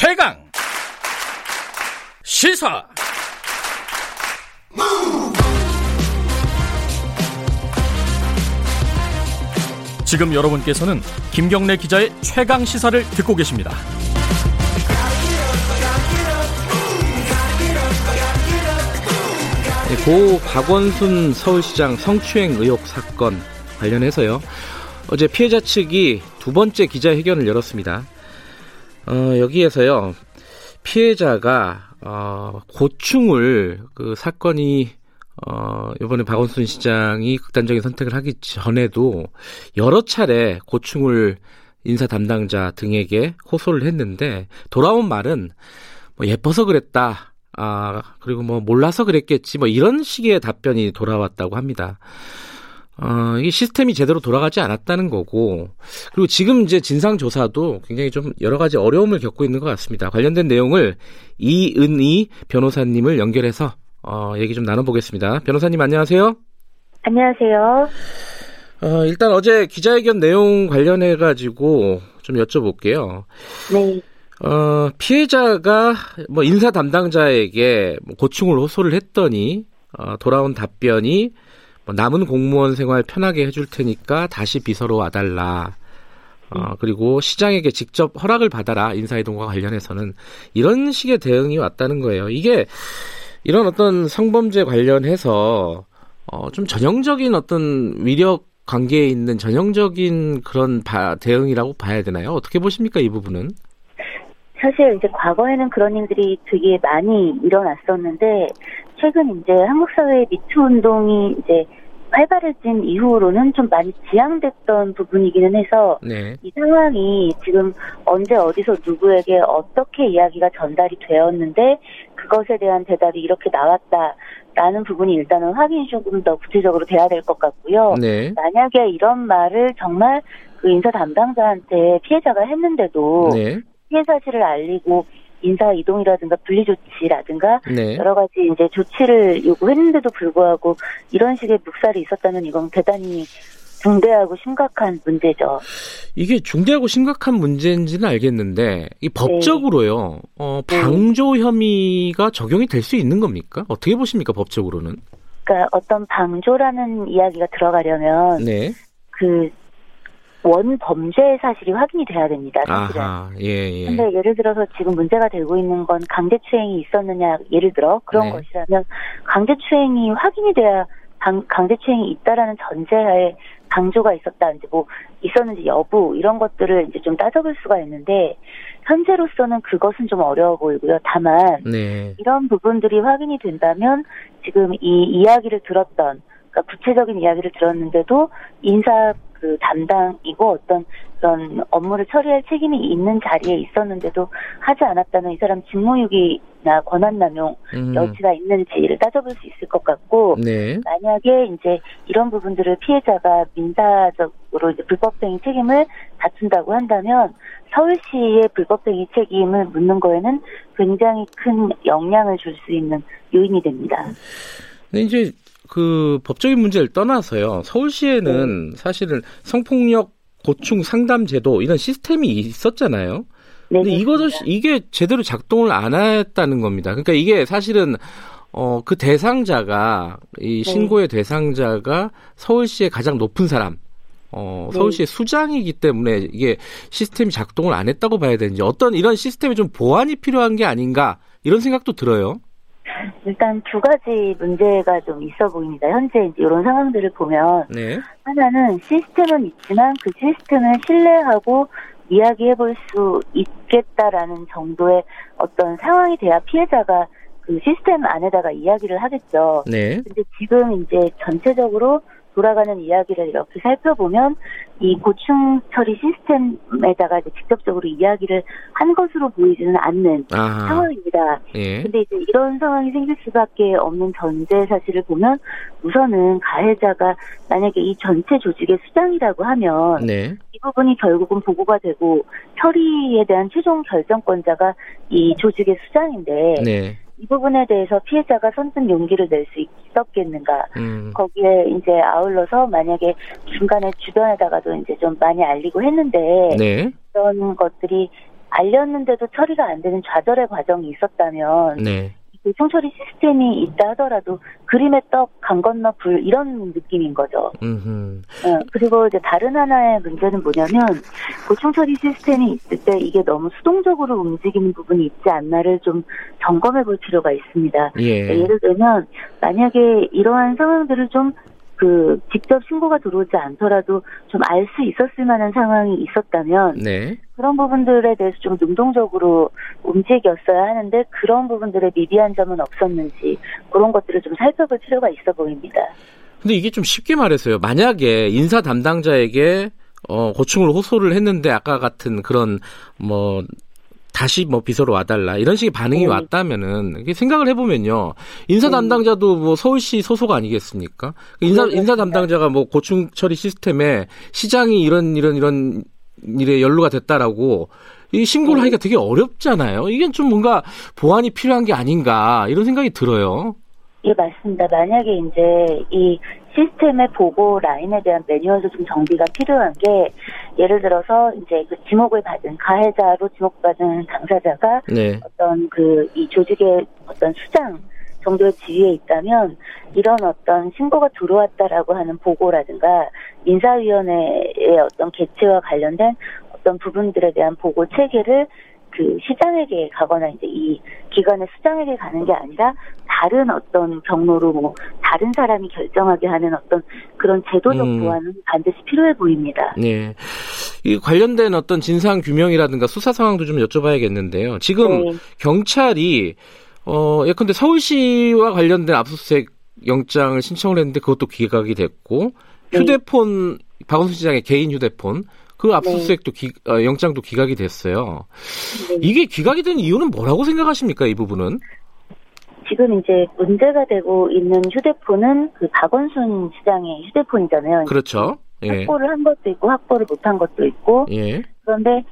최강 시사 지금 여러분께서는 김경래 기자의 최강 시사를 듣고 계십니다. 네, 고 박원순 서울시장 성추행 의혹 사건 관련해서요. 어제 피해자 측이 두 번째 기자회견을 열었습니다. 어, 여기에서요. 피해자가 어, 고충을 그 사건이 어, 이번에 박원순 시장이 극단적인 선택을 하기 전에도 여러 차례 고충을 인사 담당자 등에게 호소를 했는데 돌아온 말은 뭐 예뻐서 그랬다. 아, 그리고 뭐 몰라서 그랬겠지. 뭐 이런 식의 답변이 돌아왔다고 합니다. 어, 이게 시스템이 제대로 돌아가지 않았다는 거고, 그리고 지금 이제 진상조사도 굉장히 좀 여러 가지 어려움을 겪고 있는 것 같습니다. 관련된 내용을 이은희 변호사님을 연결해서, 어, 얘기 좀 나눠보겠습니다. 변호사님 안녕하세요. 안녕하세요. 어, 일단 어제 기자회견 내용 관련해가지고 좀 여쭤볼게요. 네. 어, 피해자가 뭐 인사 담당자에게 뭐 고충을 호소를 했더니 어, 돌아온 답변이 뭐 남은 공무원 생활 편하게 해줄 테니까 다시 비서로 와달라. 어, 그리고 시장에게 직접 허락을 받아라. 인사이동과 관련해서는 이런 식의 대응이 왔다는 거예요. 이게 이런 어떤 성범죄 관련해서 어, 좀 전형적인 어떤 위력 관계에 있는 전형적인 그런 바, 대응이라고 봐야 되나요? 어떻게 보십니까 이 부분은? 사실 이제 과거에는 그런 일들이 되게 많이 일어났었는데 최근 이제 한국 사회의 미투 운동이 이제 활발해진 이후로는 좀 많이 지양됐던 부분이기는 해서 네. 이 상황이 지금 언제 어디서 누구에게 어떻게 이야기가 전달이 되었는데 그것에 대한 대답이 이렇게 나왔다라는 부분이 일단은 확인이 조금 더 구체적으로 돼야 될 것 같고요. 네. 만약에 이런 말을 정말 그 인사 담당자한테 피해자가 했는데도 네. 피해 사실을 알리고 인사 이동이라든가 분리 조치라든가 네. 여러 가지 이제 조치를 요구했는데도 불구하고 이런 식의 묵살이 있었다면 이건 대단히 중대하고 심각한 문제죠. 이게 중대하고 심각한 문제인지는 알겠는데 이 법적으로요. 어, 네. 방조 혐의가 적용이 될 수 있는 겁니까? 어떻게 보십니까 법적으로는? 그러니까 어떤 방조라는 이야기가 들어가려면 네. 그 원 범죄 사실이 확인이 돼야 됩니다. 사실은. 아하. 예, 예. 근데 예를 들어서 지금 문제가 되고 있는 건 강제추행이 있었느냐 예를 들어 그런 네. 것이라면 강제추행이 확인이 돼야 방- 강제추행이 있다라는 전제하에 방조가 있었다 이제 뭐 있었는지 여부 이런 것들을 이제 좀 따져볼 수가 있는데 현재로서는 그것은 좀 어려워 보이고요. 다만 네. 이런 부분들이 확인이 된다면 지금 이 이야기를 들었던 그러니까 구체적인 이야기를 들었는데도 인사 그 담당이고 어떤 그런 업무를 처리할 책임이 있는 자리에 있었는데도 하지 않았다는 이 사람 직무유기나 권한남용 음. 여지가 있는지를 따져볼 수 있을 것 같고 네. 만약에 이제 이런 부분들을 피해자가 민사적으로 이제 불법행위 책임을 다툰다고 한다면 서울시의 불법행위 책임을 묻는 거에는 굉장히 큰 영향을 줄 수 있는 요인이 됩니다. 근데 이제 그 법적인 문제를 떠나서요. 서울시에는 사실은 성폭력 고충 상담 제도 이런 시스템이 있었잖아요. 네, 근데 이것을 이게 제대로 작동을 안 했다는 겁니다. 그러니까 이게 사실은 어 그 대상자가 이 네. 신고의 대상자가 서울시의 가장 높은 사람 어 네. 서울시의 수장이기 때문에 이게 시스템이 작동을 안 했다고 봐야 되는지 어떤 이런 시스템이 좀 보완이 필요한 게 아닌가 이런 생각도 들어요. 일단 두 가지 문제가 좀 있어 보입니다. 현재 이런 상황들을 보면 네. 하나는 시스템은 있지만 그 시스템을 신뢰하고 이야기해 볼 수 있겠다라는 정도의 어떤 상황이 돼야 피해자가 그 시스템 안에다가 이야기를 하겠죠. 네. 근데 지금 이제 전체적으로 돌아가는 이야기를 이렇게 살펴보면 이 고충 처리 시스템에다가 직접적으로 이야기를 한 것으로 보이지는 않는 아하. 상황입니다. 예. 근데 이제 이런 상황이 생길 수밖에 없는 전제 사실을 보면 우선은 가해자가 만약에 이 전체 조직의 수장이라고 하면 네. 이 부분이 결국은 보고가 되고 처리에 대한 최종 결정권자가 이 조직의 수장인데 네. 이 부분에 대해서 피해자가 선뜻 용기를 낼 수 있었겠는가 음. 거기에 이제 아울러서 만약에 중간에 주변에다가도 이제 좀 많이 알리고 했는데 네. 그런 것들이 알렸는데도 처리가 안 되는 좌절의 과정이 있었다면 네. 그 총처리 시스템이 있다 하더라도 그림의 떡, 강 건너 불 이런 느낌인 거죠. 음흠. 어, 그리고 이제 다른 하나의 문제는 뭐냐면 그 총처리 시스템이 있을 때 이게 너무 수동적으로 움직이는 부분이 있지 않나를 좀 점검해 볼 필요가 있습니다. 예. 예를 들면 만약에 이러한 상황들을 좀 그 직접 신고가 들어오지 않더라도 좀 알 수 있었을 만한 상황이 있었다면 네. 그런 부분들에 대해서 좀 능동적으로 움직였어야 하는데 그런 부분들에 미비한 점은 없었는지 그런 것들을 좀 살펴볼 필요가 있어 보입니다. 근데 이게 좀 쉽게 말해서요. 만약에 인사 담당자에게 어, 고충을 호소를 했는데 아까 같은 그런 뭐 다시 뭐 비서로 와달라 이런 식의 반응이 네. 왔다면은 생각을 해보면요 인사 담당자도 뭐 서울시 소속 아니겠습니까? 인사 네, 인사 그렇습니다. 담당자가 뭐 고충 처리 시스템에 시장이 이런 이런 이런 일에 연루가 됐다라고 이 신고를 네. 하기가 되게 어렵잖아요. 이게 좀 뭔가 보완이 필요한 게 아닌가 이런 생각이 들어요. 예, 맞습니다. 만약에 이제 이 시스템의 보고 라인에 대한 매뉴얼도 좀 정비가 필요한 게 예를 들어서 이제 그 지목을 받은 가해자로 지목받은 당사자가 네. 어떤 그 이 조직의 어떤 수장 정도의 지위에 있다면 이런 어떤 신고가 들어왔다라고 하는 보고라든가 인사위원회의 어떤 개최와 관련된 어떤 부분들에 대한 보고 체계를 그 시장에게 가거나 이제 이 기관의 수장에게 가는 게 아니라 다른 어떤 경로로 뭐 다른 사람이 결정하게 하는 어떤 그런 제도적 음. 보완은 반드시 필요해 보입니다. 네. 이 관련된 어떤 진상 규명이라든가 수사 상황도 좀 여쭤봐야겠는데요. 지금 네. 경찰이 어 예컨대 서울시와 관련된 압수수색 영장을 신청을 했는데 그것도 기각이 됐고 네. 휴대폰 박원순 시장의 개인 휴대폰 그 압수수색도 기, 어, 영장도 기각이 됐어요. 네. 이게 기각이 된 이유는 뭐라고 생각하십니까 이 부분은? 지금 이제 문제가 되고 있는 휴대폰은 그 박원순 시장의 휴대폰이잖아요. 그렇죠. 예. 확보를 한 것도 있고 확보를 못한 것도 있고 예. 그런데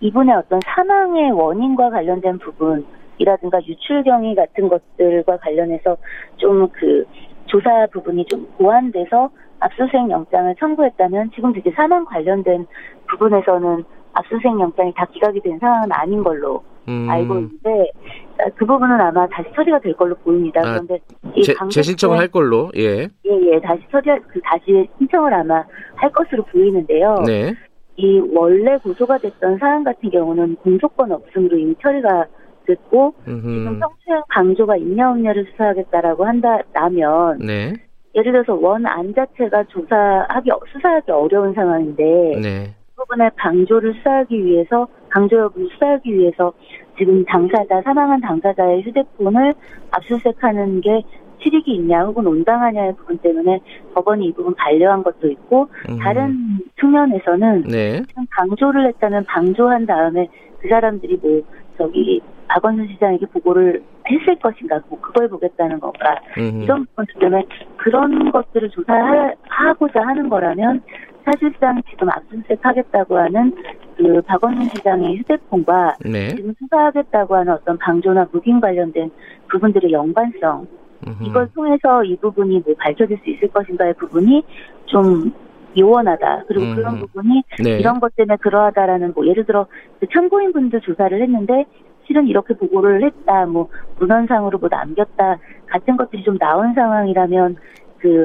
이분의 어떤 사망의 원인과 관련된 부분이라든가 유출 경위 같은 것들과 관련해서 좀 그 조사 부분이 좀 보완돼서 압수수색 영장을 청구했다면 지금 이제 사망 관련된 부분에서는 압수수색 영장이 다 기각이 된 상황은 아닌 걸로 음, 알고 있는데 아, 그 부분은 아마 다시 처리가 될 걸로 보입니다. 아, 그런데 이 재신청을 할 걸로. 예. 예, 예, 다시 처리, 그, 다시 신청을 아마 할 것으로 보이는데요. 네. 이 원래 고소가 됐던 사안 같은 경우는 공소권 없음으로 이미 처리가 됐고, 지금 음흠. 성추행 강조가 있냐 없냐를 수사하겠다라고 한다면, 네. 예를 들어서 원안 자체가 조사하기, 어- 수사하기 어려운 상황인데, 네. 그 부분의 강조를 수사하기 위해서, 강조 여부를 수사하기 위해서 지금 당사자, 사망한 당사자의 휴대폰을 압수수색하는 게 실익이 있냐 혹은 온당하냐의 부분 때문에 법원이 이 부분 반려한 것도 있고 음흠. 다른 측면에서는 네. 방조를 했다면 방조한 다음에 그 사람들이 뭐 저기 박원순 시장에게 보고를 했을 것인가 뭐 그걸 보겠다는 건가 음흠. 이런 부분 때문에 그런 것들을 조사하고자 하는 거라면 사실상 지금 압수수색 하겠다고 하는 그 박원순 시장의 휴대폰과 네. 지금 수사하겠다고 하는 어떤 방조나 무긴 관련된 부분들의 연관성 음흠. 이걸 통해서 이 부분이 뭐 밝혀질 수 있을 것인가의 부분이 좀 요원하다. 그리고 음. 그런 부분이 네. 이런 것 때문에 그러하다라는 뭐 예를 들어 그 참고인 분들 조사를 했는데 실은 이렇게 보고를 했다. 뭐 문헌상으로 뭐 남겼다. 같은 것들이 좀 나온 상황이라면 그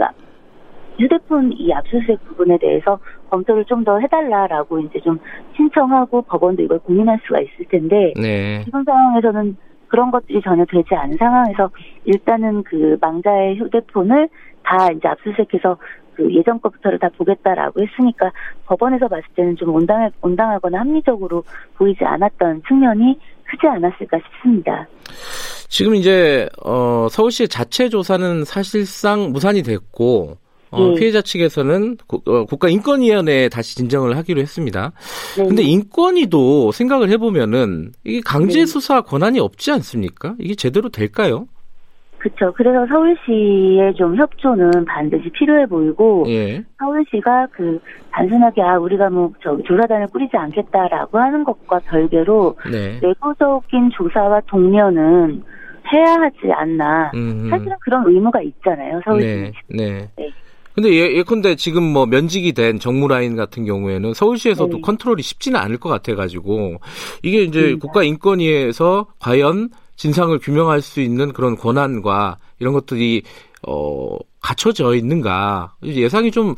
휴대폰 이 압수수색 부분에 대해서 검토를 좀 더 해달라라고 이제 좀 신청하고 법원도 이걸 고민할 수가 있을 텐데 네. 지금 상황에서는 그런 것들이 전혀 되지 않은 상황에서 일단은 그 망자의 휴대폰을 다 이제 압수수색해서 그 예전 것부터를 다 보겠다라고 했으니까 법원에서 봤을 때는 좀 온당, 온당하거나 합리적으로 보이지 않았던 측면이 크지 않았을까 싶습니다. 지금 이제 어, 서울시의 자체 조사는 사실상 무산이 됐고 어, 예. 피해자 측에서는 고- 어, 국가인권위원회에 다시 진정을 하기로 했습니다. 네. 근데 인권위도 생각을 해보면은 이게 강제 네. 수사 권한이 없지 않습니까? 이게 제대로 될까요? 그렇죠. 그래서 서울시의 좀 협조는 반드시 필요해 보이고 예. 서울시가 그 단순하게 아 우리가 뭐 저 조사단을 꾸리지 않겠다라고 하는 것과 별개로 네. 내부적인 조사와 동료는 해야 하지 않나. 음. 사실은 그런 의무가 있잖아요. 서울시. 네. 네. 네. 근데 예, 예컨대 지금 뭐 면직이 된 정무라인 같은 경우에는 서울시에서도 네. 컨트롤이 쉽지는 않을 것 같아가지고 이게 이제 음. 국가인권위에서 과연 진상을 규명할 수 있는 그런 권한과 이런 것들이 어 갖춰져 있는가 예상이 좀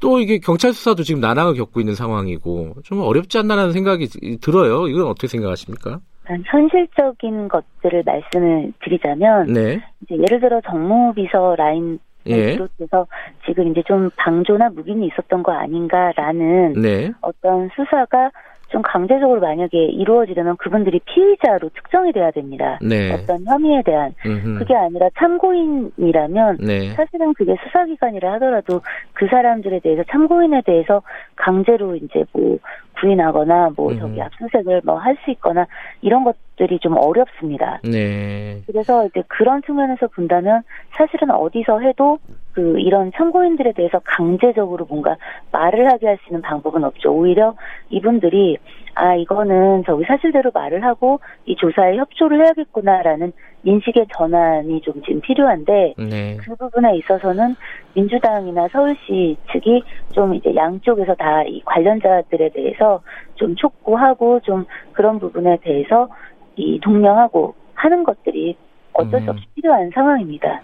또 이게 경찰 수사도 지금 난항을 겪고 있는 상황이고 좀 어렵지 않나라는 생각이 들어요. 이건 어떻게 생각하십니까? 현실적인 것들을 말씀을 드리자면 네, 이제 예를 들어 정무비서 라인 예, 비롯해서 지금 이제 좀 방조나 묵인이 있었던 거 아닌가라는 네, 어떤 수사가 좀 강제적으로 만약에 이루어지려면 그분들이 피의자로 특정이 돼야 됩니다. 네, 어떤 혐의에 대한. 음흠. 그게 아니라 참고인이라면 네, 사실은 그게 수사기관이라 하더라도 그 사람들에 대해서 참고인에 대해서 강제로 이제 뭐 구인하거나 뭐 음. 저기 압수수색을 뭐 할 수 있거나 이런 것들이 좀 어렵습니다. 네, 그래서 이제 그런 측면에서 본다면 사실은 어디서 해도 그 이런 참고인들에 대해서 강제적으로 뭔가 말을 하게 할 수 있는 방법은 없죠. 오히려 이분들이 아 이거는 저기 사실대로 말을 하고 이 조사에 협조를 해야겠구나라는 인식의 전환이 좀 지금 필요한데 네, 그 부분에 있어서는 민주당이나 서울시 측이 좀 이제 양쪽에서 다 이 관련자들에 대해서 좀 촉구하고 좀 그런 부분에 대해서 이 독려하고 하는 것들이 어쩔 수 음. 없이 필요한 상황입니다.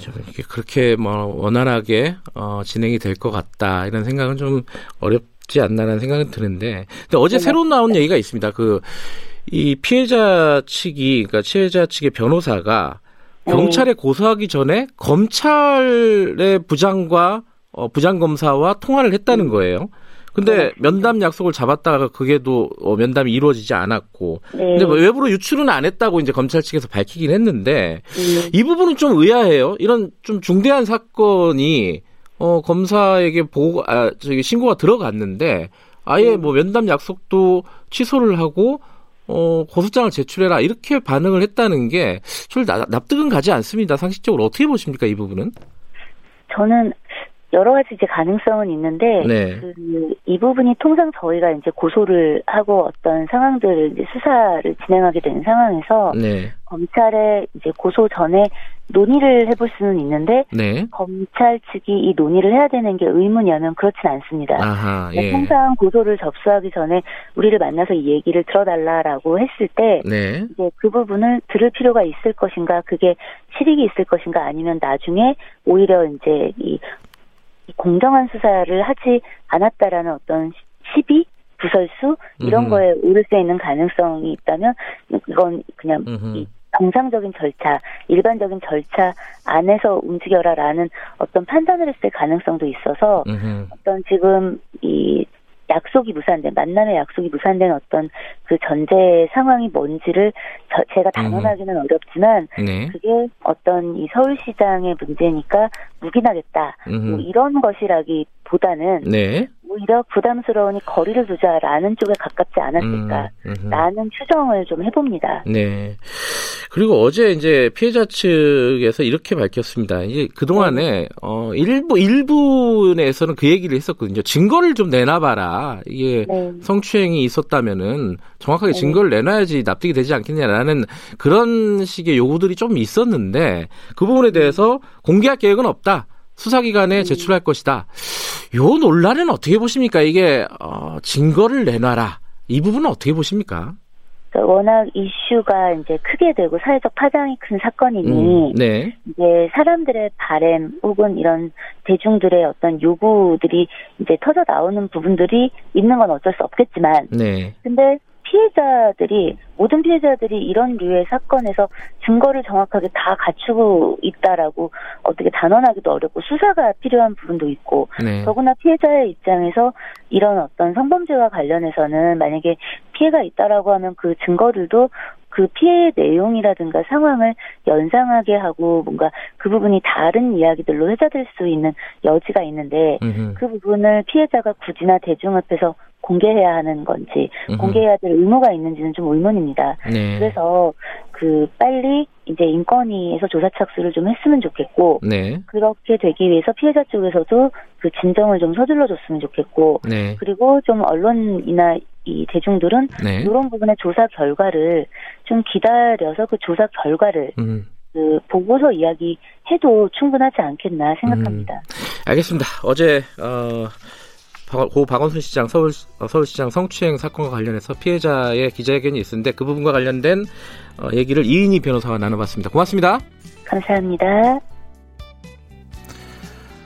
좀 이렇게 그렇게 뭐 원활하게 어, 진행이 될 것 같다 이런 생각은 좀 어렵지 않나라는 생각은 드는데 근데 어제 네, 새로 나온 얘기가 있습니다. 그 이 피해자 측이 그러니까 피해자 측의 변호사가 네. 경찰에 고소하기 전에 검찰의 부장과 어, 부장 검사와 통화를 했다는 거예요. 근데 네. 면담 약속을 잡았다가 그게도 어, 면담이 이루어지지 않았고 네. 근데 뭐 외부로 유출은 안 했다고 이제 검찰 측에서 밝히긴 했는데 음, 이 부분은 좀 의아해요. 이런 좀 중대한 사건이 어 검사에게 보고 아 저기 신고가 들어갔는데 아예 뭐 면담 약속도 취소를 하고 어 고소장을 제출해라 이렇게 반응을 했다는 게좀 납득은 가지 않습니다. 상식적으로 어떻게 보십니까 이 부분은? 저는 여러 가지 이제 가능성은 있는데 네. 그이 부분이 통상 저희가 이제 고소를 하고 어떤 상황들을 이제 수사를 진행하게 되는 상황에서 네. 검찰에 이제 고소 전에 논의를 해볼 수는 있는데 네. 검찰 측이 이 논의를 해야 되는 게 의문이라면 그렇진 않습니다. 아하. 그러니까 예. 통상 고소를 접수하기 전에 우리를 만나서 이 얘기를 들어달라라고 했을 때 네. 이제 그 부분을 들을 필요가 있을 것인가, 그게 실익이 있을 것인가, 아니면 나중에 오히려 이제 이, 이 공정한 수사를 하지 않았다라는 어떤 시비, 부설수 이런 음흠. 거에 오를 수 있는 가능성이 있다면 이건 그냥 음흠. 이 정상적인 절차, 일반적인 절차 안에서 움직여라라는 어떤 판단을 했을 가능성도 있어서 음흠. 어떤 지금 이 약속이 무산된 만남의 약속이 무산된 어떤 그 전제 상황이 뭔지를 저- 제가 단언하기는 어렵지만 네. 그게 어떤 이 서울시장의 문제니까 묵인하겠다 뭐 음흠. 이런 것이라기 보다는 네. 오히려 부담스러우니 거리를 두자라는 쪽에 가깝지 않았을까 음. 라는 추정을 좀 해봅니다. 네. 그리고 어제 이제 피해자 측에서 이렇게 밝혔습니다. 이제 그동안에, 어, 일부, 일부에서는 그 얘기를 했었거든요. 증거를 좀 내놔봐라. 이게 네. 성추행이 있었다면은 정확하게 네. 증거를 내놔야지 납득이 되지 않겠냐라는 그런 식의 요구들이 좀 있었는데 그 부분에 대해서 공개할 계획은 없다. 수사기관에 음. 제출할 것이다. 요 논란은 어떻게 보십니까? 이게, 어, 증거를 내놔라. 이 부분은 어떻게 보십니까? 그러니까 워낙 이슈가 이제 크게 되고 사회적 파장이 큰 사건이니 음, 네. 이제 사람들의 바램 혹은 이런 대중들의 어떤 요구들이 이제 터져 나오는 부분들이 있는 건 어쩔 수 없겠지만 네. 근데 피해자들이 모든 피해자들이 이런 류의 사건에서 증거를 정확하게 다 갖추고 있다라고 어떻게 단언하기도 어렵고 수사가 필요한 부분도 있고 네. 더구나 피해자의 입장에서 이런 어떤 성범죄와 관련해서는 만약에 피해가 있다라고 하면 그 증거들도 그 피해의 내용이라든가 상황을 연상하게 하고 뭔가 그 부분이 다른 이야기들로 회자될 수 있는 여지가 있는데 음흠. 그 부분을 피해자가 굳이나 대중 앞에서 공개해야 하는 건지. 공개해야 될 의무가 있는지는 좀 의문입니다. 네. 그래서 그 빨리 이제 인권위에서 조사 착수를 좀 했으면 좋겠고 네. 그렇게 되기 위해서 피해자 쪽에서도 그 진정을 좀 서둘러 줬으면 좋겠고 네. 그리고 좀 언론이나 이 대중들은 네. 이런 부분의 조사 결과를 좀 기다려서 그 조사 결과를 음. 그 보고서 이야기 해도 충분하지 않겠나 생각합니다. 알겠습니다. 어제 어, 고 박원순 시장 서울 어, 서울시장 성추행 사건과 관련해서 피해자의 기자회견이 있었는데 그 부분과 관련된 어, 얘기를 이인희 변호사와 나눠봤습니다. 고맙습니다. 감사합니다.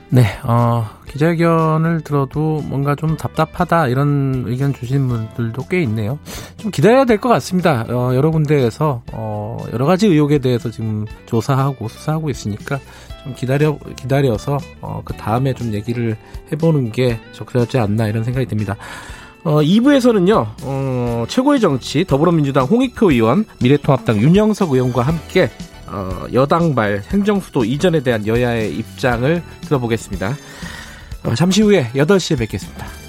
네, 어, 기자회견을 들어도 뭔가 좀 답답하다 이런 의견 주신 분들도 꽤 있네요. 좀 기다려야 될 것 같습니다. 어, 여러 군데에서 어, 여러 가지 의혹에 대해서 지금 조사하고 수사하고 있으니까 좀 기다려 기다려서 어, 그 다음에 좀 얘기를 해보는 게 적절하지 않나 이런 생각이 듭니다. 어, 2부에서는요, 어, 최고의 정치 더불어민주당 홍익표 의원, 미래통합당 윤영석 의원과 함께 어, 여당발 행정수도 이전에 대한 여야의 입장을 들어보겠습니다. 어, 잠시 후에 8시에 뵙겠습니다.